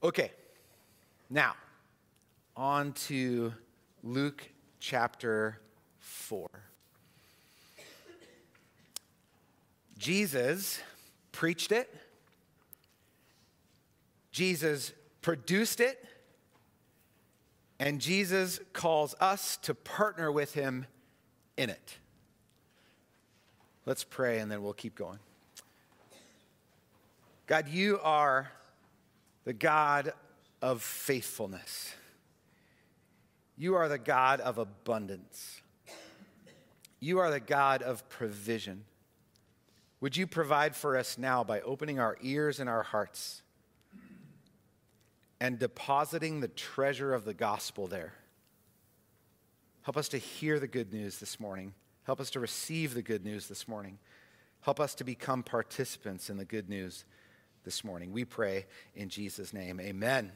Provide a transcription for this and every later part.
Okay, now on to Luke chapter 4. Jesus preached it, Jesus produced it, and Jesus calls us to partner with him in it. Let's pray and then we'll keep going. God, you are the God of faithfulness. You are the God of abundance. You are the God of provision. Would you provide for us now by opening our ears and our hearts and depositing the treasure of the gospel there? Help us to hear the good news this morning. Help us to receive the good news this morning. Help us to become participants in the good news this morning. We pray in Jesus' name. Amen.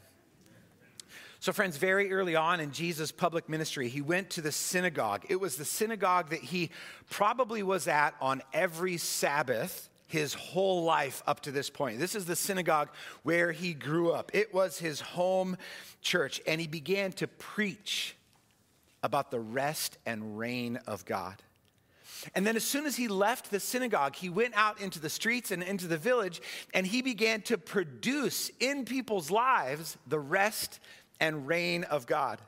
So, friends, very early on in Jesus' public ministry, he went to the synagogue. It was the synagogue that he probably was at on every Sabbath his whole life up to this point. This is the synagogue where he grew up, it was his home church, and he began to preach about the rest and reign of God. And then, as soon as he left the synagogue, he went out into the streets and into the village, and he began to produce in people's lives the rest and reign of God.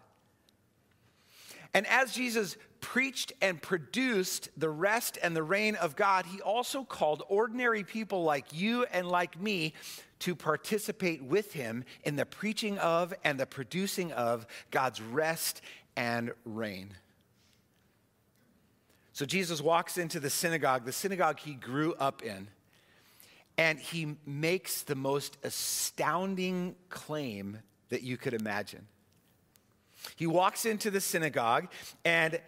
And as Jesus preached and produced the rest and the reign of God, he also called ordinary people like you and like me to participate with him in the preaching of and the producing of God's rest and reign. So Jesus walks into the synagogue, the synagogue he grew up in, and he makes the most astounding claim that you could imagine. He walks into the synagogue, and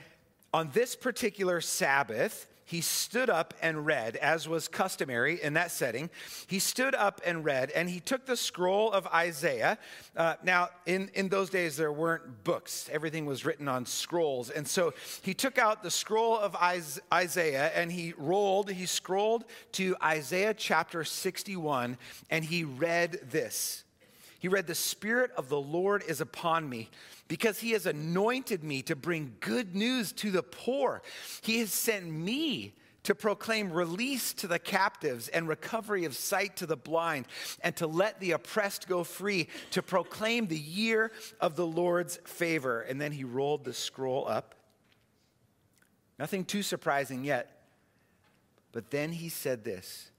on this particular Sabbath, he stood up and read, as was customary in that setting. He stood up and read, and he took the scroll of Isaiah. Uh, now, in, in those days, there weren't books, everything was written on scrolls. And so he took out the scroll of Isaiah and he rolled, he scrolled to Isaiah chapter 61, and he read this. He read, The Spirit of the Lord is upon me because he has anointed me to bring good news to the poor. He has sent me to proclaim release to the captives and recovery of sight to the blind, and to let the oppressed go free, to proclaim the year of the Lord's favor. And then he rolled the scroll up. Nothing too surprising yet. But then he said this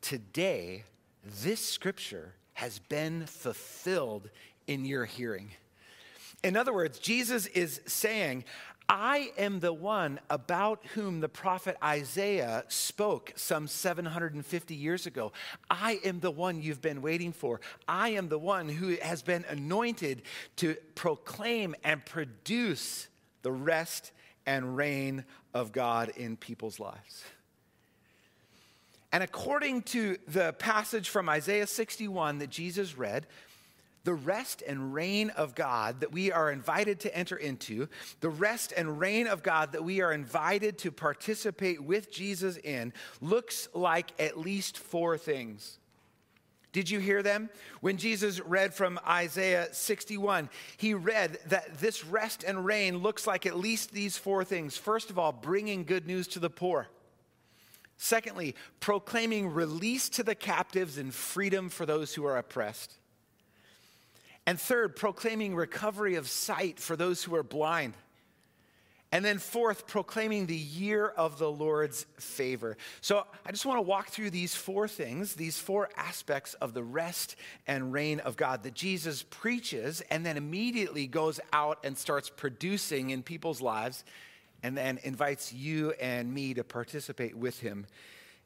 Today, this scripture has been fulfilled in your hearing. In other words, Jesus is saying, I am the one about whom the prophet Isaiah spoke some 750 years ago. I am the one you've been waiting for. I am the one who has been anointed to proclaim and produce the rest and reign of God in people's lives. And according to the passage from Isaiah 61 that Jesus read, the rest and reign of God that we are invited to enter into, the rest and reign of God that we are invited to participate with Jesus in, looks like at least four things. Did you hear them? When Jesus read from Isaiah 61, he read that this rest and reign looks like at least these four things. First of all, bringing good news to the poor. Secondly, proclaiming release to the captives and freedom for those who are oppressed. And third, proclaiming recovery of sight for those who are blind. And then, fourth, proclaiming the year of the Lord's favor. So, I just want to walk through these four things, these four aspects of the rest and reign of God that Jesus preaches and then immediately goes out and starts producing in people's lives and then invites you and me to participate with him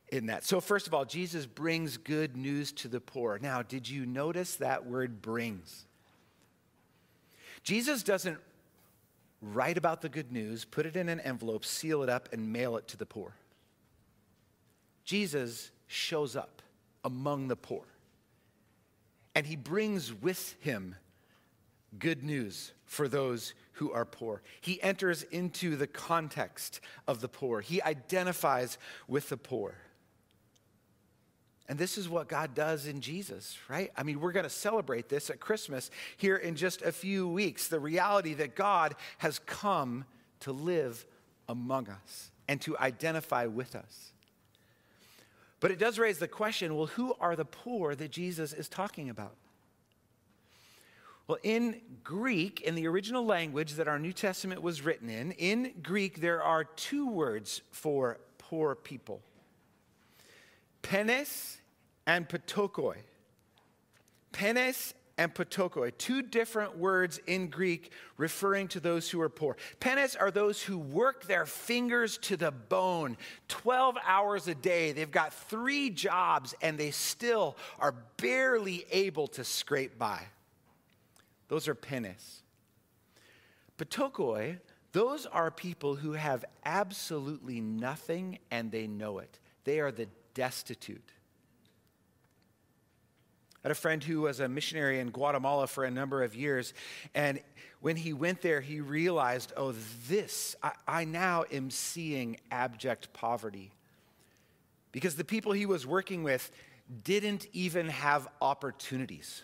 in that. So, first of all, Jesus brings good news to the poor. Now, did you notice that word brings? Jesus doesn't write about the good news, put it in an envelope, seal it up, and mail it to the poor. Jesus shows up among the poor, and he brings with him good news for those who are poor. He enters into the context of the poor, he identifies with the poor. And this is what God does in Jesus, right? I mean, we're going to celebrate this at Christmas here in just a few weeks the reality that God has come to live among us and to identify with us. But it does raise the question well, who are the poor that Jesus is talking about? Well, in Greek, in the original language that our New Testament was written in, in Greek, there are two words for poor people penes and patokoi. Penes and patokoi, two different words in Greek referring to those who are poor. Penes are those who work their fingers to the bone 12 hours a day. They've got three jobs and they still are barely able to scrape by. Those are penes. Patokoi, those are people who have absolutely nothing and they know it. They are the destitute. I had a friend who was a missionary in Guatemala for a number of years, and when he went there, he realized, oh, this, I, I now am seeing abject poverty. Because the people he was working with didn't even have opportunities.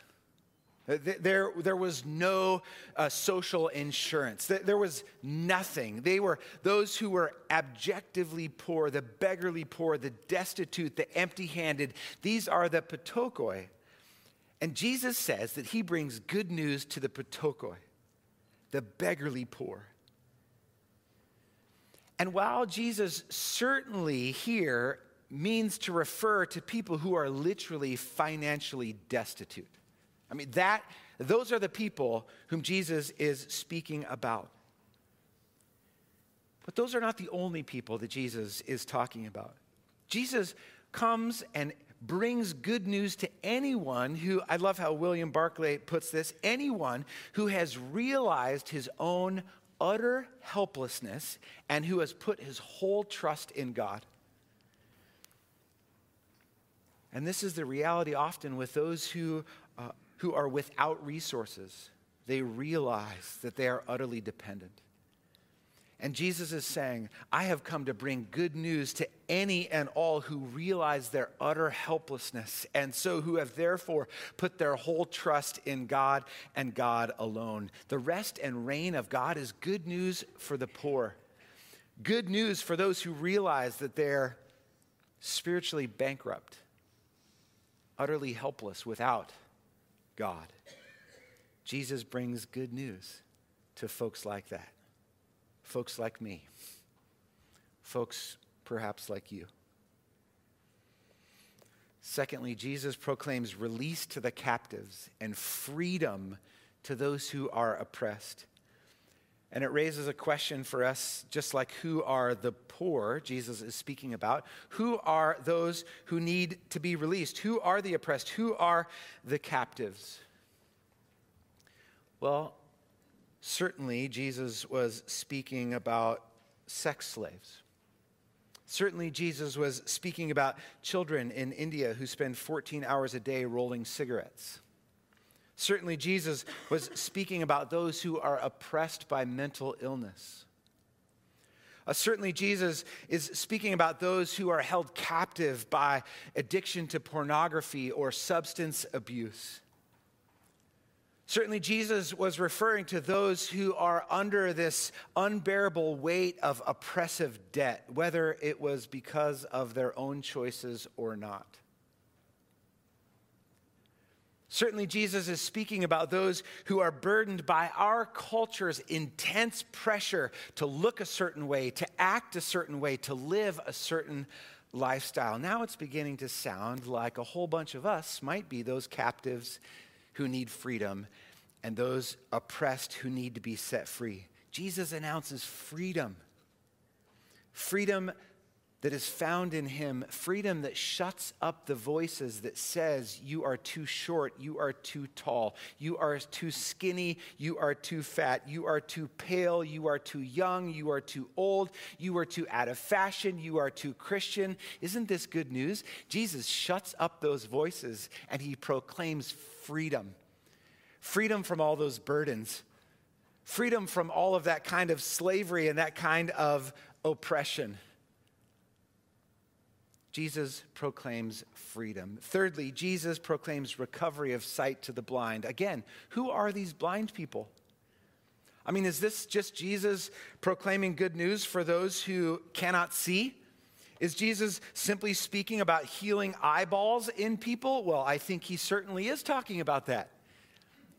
There, there was no uh, social insurance. There was nothing. They were those who were abjectively poor, the beggarly poor, the destitute, the empty handed. These are the patokoi. And Jesus says that he brings good news to the patokoi, the beggarly poor. And while Jesus certainly here means to refer to people who are literally financially destitute, I mean, that, those are the people whom Jesus is speaking about. But those are not the only people that Jesus is talking about. Jesus comes and brings good news to anyone who, I love how William Barclay puts this, anyone who has realized his own utter helplessness and who has put his whole trust in God. And this is the reality often with those who who are without resources, they realize that they are utterly dependent. And Jesus is saying, I have come to bring good news to any and all who realize their utter helplessness, and so who have therefore put their whole trust in God and God alone. The rest and reign of God is good news for the poor, good news for those who realize that they're spiritually bankrupt, utterly helpless without God. Jesus brings good news to folks like that, folks like me, folks perhaps like you. Secondly, Jesus proclaims release to the captives and freedom to those who are oppressed. And it raises a question for us, just like who are the poor Jesus is speaking about? Who are those who need to be released? Who are the oppressed? Who are the captives? Well, certainly Jesus was speaking about sex slaves. Certainly, Jesus was speaking about children in India who spend 14 hours a day rolling cigarettes. Certainly, Jesus was speaking about those who are oppressed by mental illness. Uh, certainly, Jesus is speaking about those who are held captive by addiction to pornography or substance abuse. Certainly, Jesus was referring to those who are under this unbearable weight of oppressive debt, whether it was because of their own choices or not. Certainly, Jesus is speaking about those who are burdened by our culture's intense pressure to look a certain way, to act a certain way, to live a certain lifestyle. Now it's beginning to sound like a whole bunch of us might be those captives who need freedom and those oppressed who need to be set free. Jesus announces freedom freedom that is found in him, freedom that shuts up the voices that says you are too short, you are too tall, you are too skinny, you are too fat, you are too pale, you are too young, you are too old, you are too out of fashion, you are too Christian. Isn't this good news? Jesus shuts up those voices and he proclaims freedom. Freedom from all those burdens. Freedom from all of that kind of slavery and that kind of oppression. Jesus proclaims freedom. Thirdly, Jesus proclaims recovery of sight to the blind. Again, who are these blind people? I mean, is this just Jesus proclaiming good news for those who cannot see? Is Jesus simply speaking about healing eyeballs in people? Well, I think he certainly is talking about that.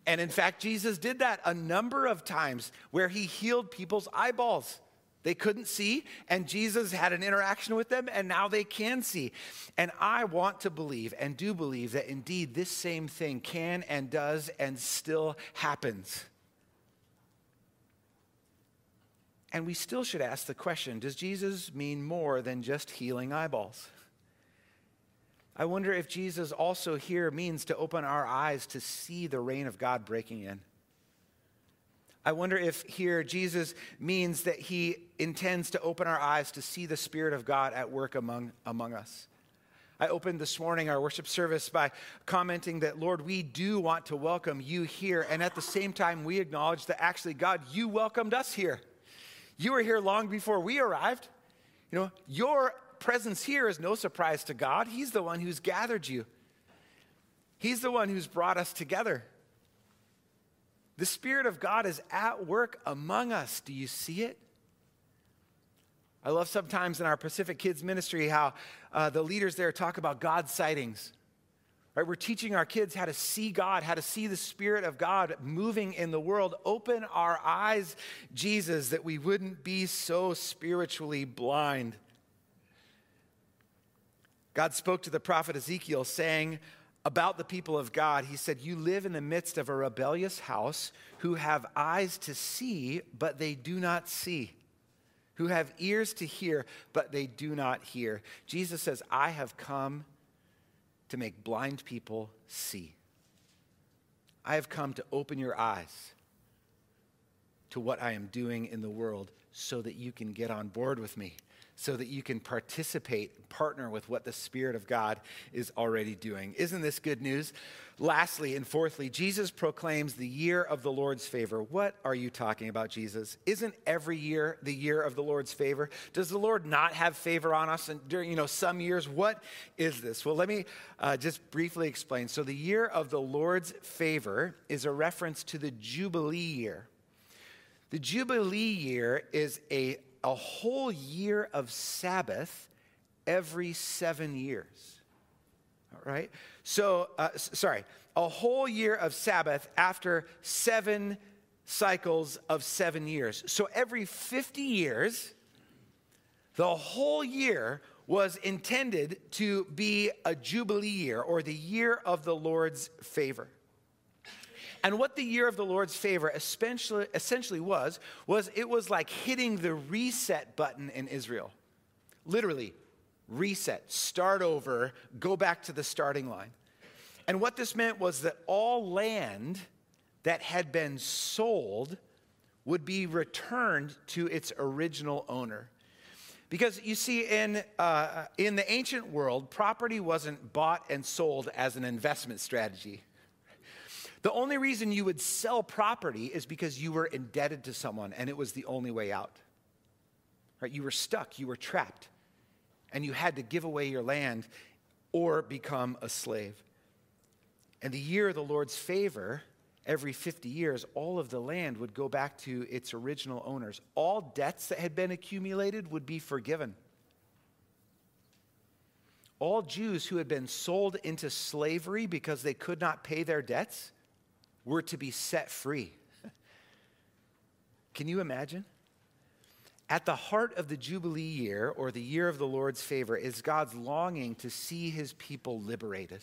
And in fact, Jesus did that a number of times where he healed people's eyeballs. They couldn't see, and Jesus had an interaction with them, and now they can see. And I want to believe and do believe that indeed this same thing can and does and still happens. And we still should ask the question does Jesus mean more than just healing eyeballs? I wonder if Jesus also here means to open our eyes to see the reign of God breaking in. I wonder if here Jesus means that he intends to open our eyes to see the Spirit of God at work among, among us. I opened this morning our worship service by commenting that, Lord, we do want to welcome you here. And at the same time, we acknowledge that actually, God, you welcomed us here. You were here long before we arrived. You know, your presence here is no surprise to God. He's the one who's gathered you, He's the one who's brought us together. The Spirit of God is at work among us. Do you see it? I love sometimes in our Pacific Kids ministry how uh, the leaders there talk about God sightings. Right, we're teaching our kids how to see God, how to see the Spirit of God moving in the world. Open our eyes, Jesus, that we wouldn't be so spiritually blind. God spoke to the prophet Ezekiel, saying, about the people of God, he said, You live in the midst of a rebellious house who have eyes to see, but they do not see, who have ears to hear, but they do not hear. Jesus says, I have come to make blind people see. I have come to open your eyes to what I am doing in the world so that you can get on board with me so that you can participate, partner with what the Spirit of God is already doing. Isn't this good news? Lastly and fourthly, Jesus proclaims the year of the Lord's favor. What are you talking about, Jesus? Isn't every year the year of the Lord's favor? Does the Lord not have favor on us and during you know some years? What is this? Well, let me uh, just briefly explain. So, the year of the Lord's favor is a reference to the Jubilee year. The Jubilee year is a a whole year of Sabbath every seven years. All right? So, uh, sorry, a whole year of Sabbath after seven cycles of seven years. So, every 50 years, the whole year was intended to be a Jubilee year or the year of the Lord's favor. And what the year of the Lord's favor essentially, essentially was, was it was like hitting the reset button in Israel. Literally, reset, start over, go back to the starting line. And what this meant was that all land that had been sold would be returned to its original owner. Because you see, in, uh, in the ancient world, property wasn't bought and sold as an investment strategy. The only reason you would sell property is because you were indebted to someone and it was the only way out. Right? You were stuck, you were trapped, and you had to give away your land or become a slave. And the year of the Lord's favor, every 50 years, all of the land would go back to its original owners. All debts that had been accumulated would be forgiven. All Jews who had been sold into slavery because they could not pay their debts were to be set free. Can you imagine? At the heart of the Jubilee year, or the year of the Lord's favor, is God's longing to see his people liberated.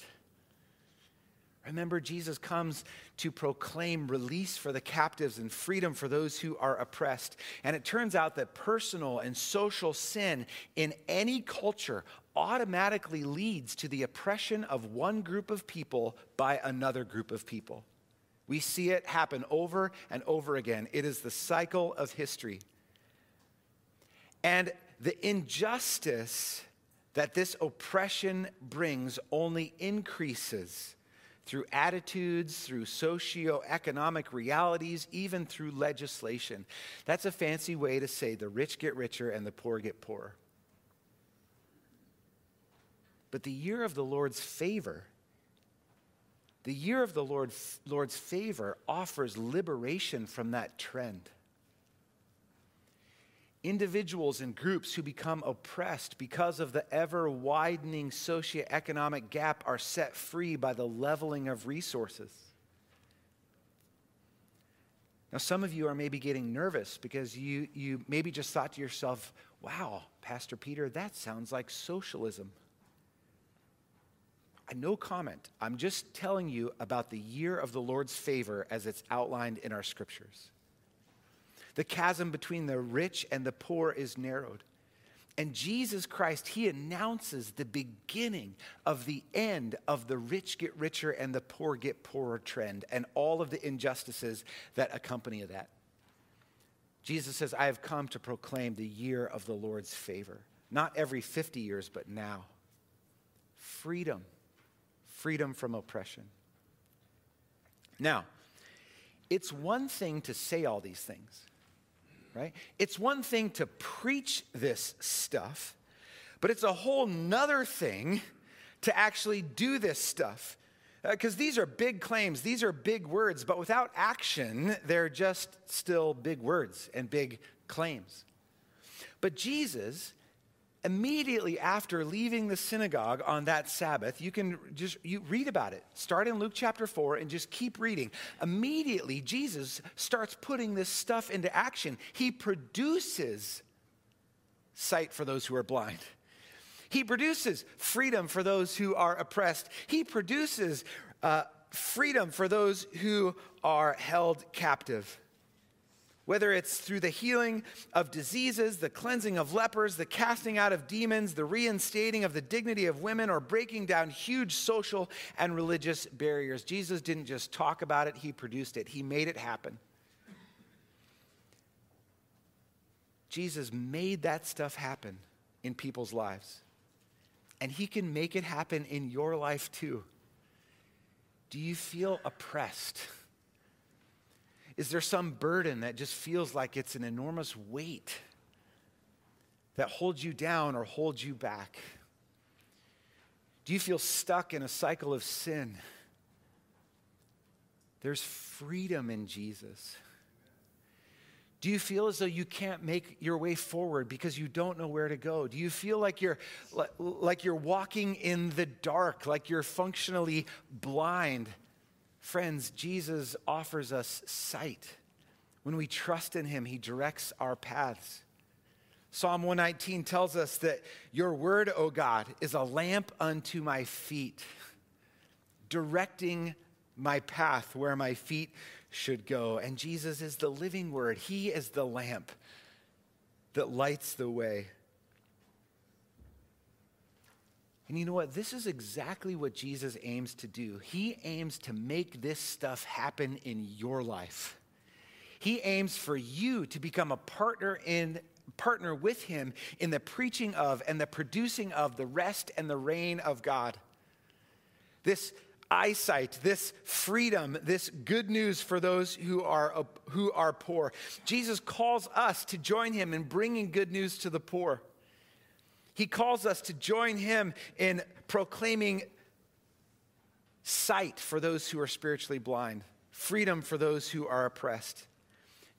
Remember, Jesus comes to proclaim release for the captives and freedom for those who are oppressed. And it turns out that personal and social sin in any culture automatically leads to the oppression of one group of people by another group of people. We see it happen over and over again. It is the cycle of history. And the injustice that this oppression brings only increases through attitudes, through socio-economic realities, even through legislation. That's a fancy way to say the rich get richer and the poor get poorer. But the year of the Lord's favor, the year of the Lord, Lord's favor offers liberation from that trend individuals and groups who become oppressed because of the ever widening socioeconomic gap are set free by the leveling of resources. Now, some of you are maybe getting nervous because you, you maybe just thought to yourself, wow, Pastor Peter, that sounds like socialism. No comment. I'm just telling you about the year of the Lord's favor as it's outlined in our scriptures. The chasm between the rich and the poor is narrowed. And Jesus Christ, he announces the beginning of the end of the rich get richer and the poor get poorer trend and all of the injustices that accompany that. Jesus says, I have come to proclaim the year of the Lord's favor. Not every 50 years, but now. Freedom. Freedom from oppression. Now, it's one thing to say all these things right? It's one thing to preach this stuff, but it's a whole nother thing to actually do this stuff. Because uh, these are big claims, these are big words, but without action, they're just still big words and big claims. But Jesus immediately after leaving the synagogue on that Sabbath, you can just you read about it. Start in Luke chapter 4 and just keep reading. Immediately Jesus starts putting this stuff into action. He produces sight for those who are blind. He produces freedom for those who are oppressed. He produces uh, freedom for those who are held captive. Whether it's through the healing of diseases, the cleansing of lepers, the casting out of demons, the reinstating of the dignity of women, or breaking down huge social and religious barriers. Jesus didn't just talk about it, he produced it, he made it happen. Jesus made that stuff happen in people's lives. And he can make it happen in your life too. Do you feel oppressed? Is there some burden that just feels like it's an enormous weight that holds you down or holds you back? Do you feel stuck in a cycle of sin? There's freedom in Jesus. Do you feel as though you can't make your way forward because you don't know where to go? Do you feel like you're like you're walking in the dark, like you're functionally blind? Friends, Jesus offers us sight. When we trust in him, he directs our paths. Psalm 119 tells us that your word, O God, is a lamp unto my feet, directing my path where my feet should go. And Jesus is the living word, he is the lamp that lights the way. And you know what? This is exactly what Jesus aims to do. He aims to make this stuff happen in your life. He aims for you to become a partner in partner with him in the preaching of and the producing of the rest and the reign of God. This eyesight, this freedom, this good news for those who are, who are poor. Jesus calls us to join him in bringing good news to the poor. He calls us to join him in proclaiming sight for those who are spiritually blind, freedom for those who are oppressed.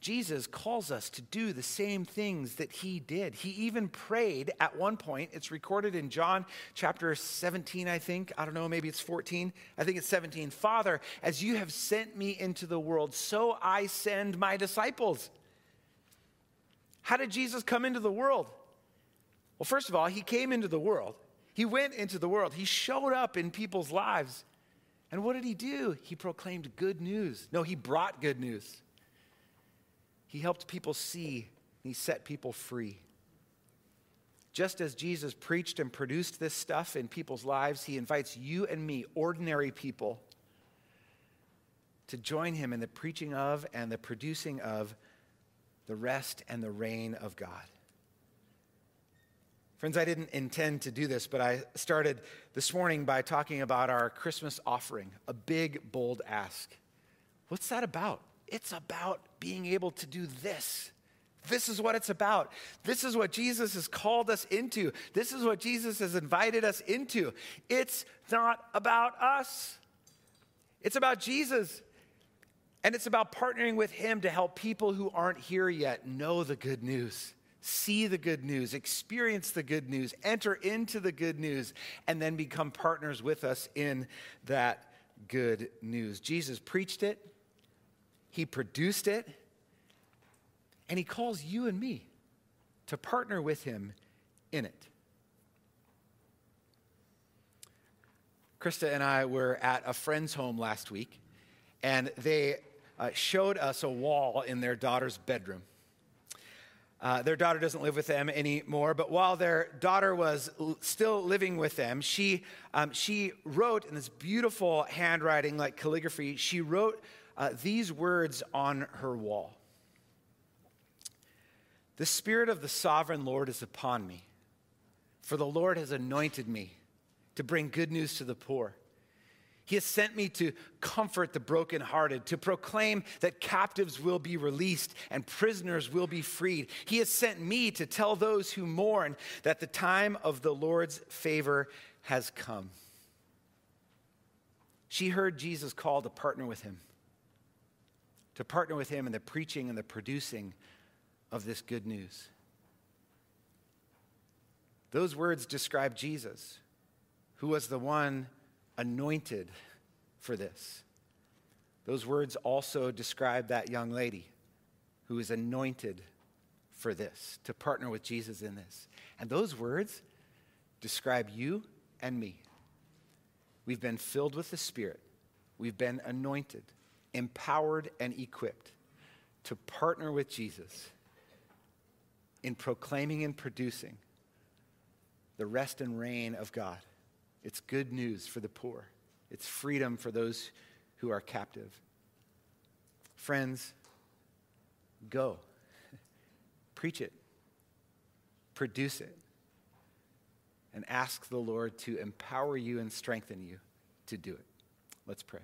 Jesus calls us to do the same things that he did. He even prayed at one point. It's recorded in John chapter 17, I think. I don't know, maybe it's 14. I think it's 17. Father, as you have sent me into the world, so I send my disciples. How did Jesus come into the world? Well, first of all, he came into the world. He went into the world. He showed up in people's lives. And what did he do? He proclaimed good news. No, he brought good news. He helped people see, he set people free. Just as Jesus preached and produced this stuff in people's lives, he invites you and me, ordinary people, to join him in the preaching of and the producing of the rest and the reign of God. Friends, I didn't intend to do this, but I started this morning by talking about our Christmas offering, a big, bold ask. What's that about? It's about being able to do this. This is what it's about. This is what Jesus has called us into. This is what Jesus has invited us into. It's not about us, it's about Jesus. And it's about partnering with Him to help people who aren't here yet know the good news see the good news, experience the good news, enter into the good news, and then become partners with us in that good news. Jesus preached it, He produced it, and He calls you and me to partner with Him in it. Krista and I were at a friend's home last week, and they uh, showed us a wall in their daughter's bedroom. Uh, their daughter doesn't live with them anymore, but while their daughter was l- still living with them, she, um, she wrote in this beautiful handwriting, like calligraphy, she wrote uh, these words on her wall The Spirit of the sovereign Lord is upon me, for the Lord has anointed me to bring good news to the poor. He has sent me to comfort the brokenhearted, to proclaim that captives will be released and prisoners will be freed. He has sent me to tell those who mourn that the time of the Lord's favor has come. She heard Jesus call to partner with him, to partner with him in the preaching and the producing of this good news. Those words describe Jesus, who was the one anointed for this. Those words also describe that young lady who is anointed for this, to partner with Jesus in this. And those words describe you and me. We've been filled with the Spirit, we've been anointed, empowered, and equipped to partner with Jesus in proclaiming and producing the rest and reign of God. It's good news for the poor, it's freedom for those who are captive. Friends, go. Preach it, produce it, and ask the Lord to empower you and strengthen you to do it. Let's pray.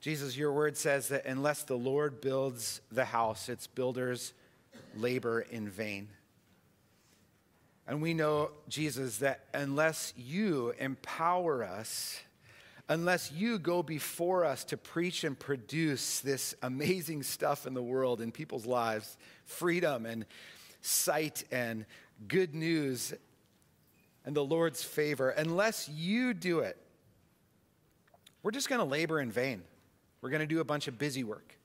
Jesus, your word says that unless the Lord builds the house, its builders labor in vain. And we know, Jesus, that unless you empower us, unless you go before us to preach and produce this amazing stuff in the world, in people's lives, freedom and sight and good news and the Lord's favor, unless you do it, we're just going to labor in vain. We're going to do a bunch of busy work.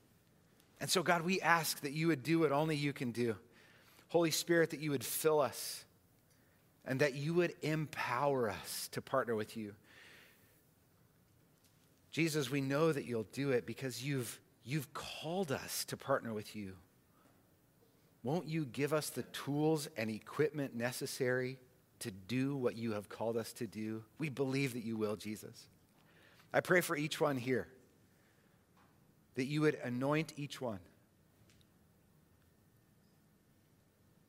And so, God, we ask that you would do what only you can do. Holy Spirit, that you would fill us and that you would empower us to partner with you. Jesus, we know that you'll do it because you've, you've called us to partner with you. Won't you give us the tools and equipment necessary to do what you have called us to do? We believe that you will, Jesus. I pray for each one here that you would anoint each one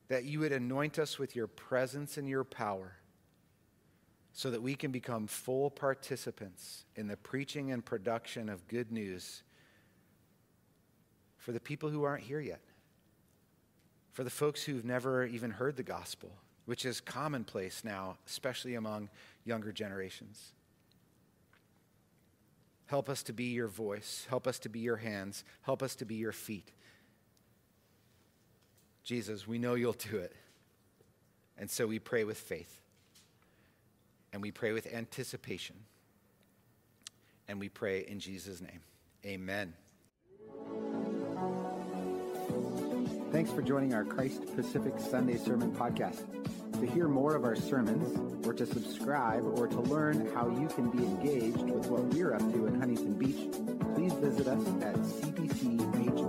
that you would anoint us with your presence and your power so that we can become full participants in the preaching and production of good news for the people who aren't here yet, for the folks who've never even heard the gospel, which is commonplace now, especially among younger generations. Help us to be your voice. Help us to be your hands. Help us to be your feet. Jesus, we know you'll do it. And so we pray with faith. And we pray with anticipation. And we pray in Jesus' name. Amen. Thanks for joining our Christ Pacific Sunday Sermon Podcast. To hear more of our sermons, or to subscribe, or to learn how you can be engaged with what we're up to in Huntington Beach, please visit us at cpchb.org.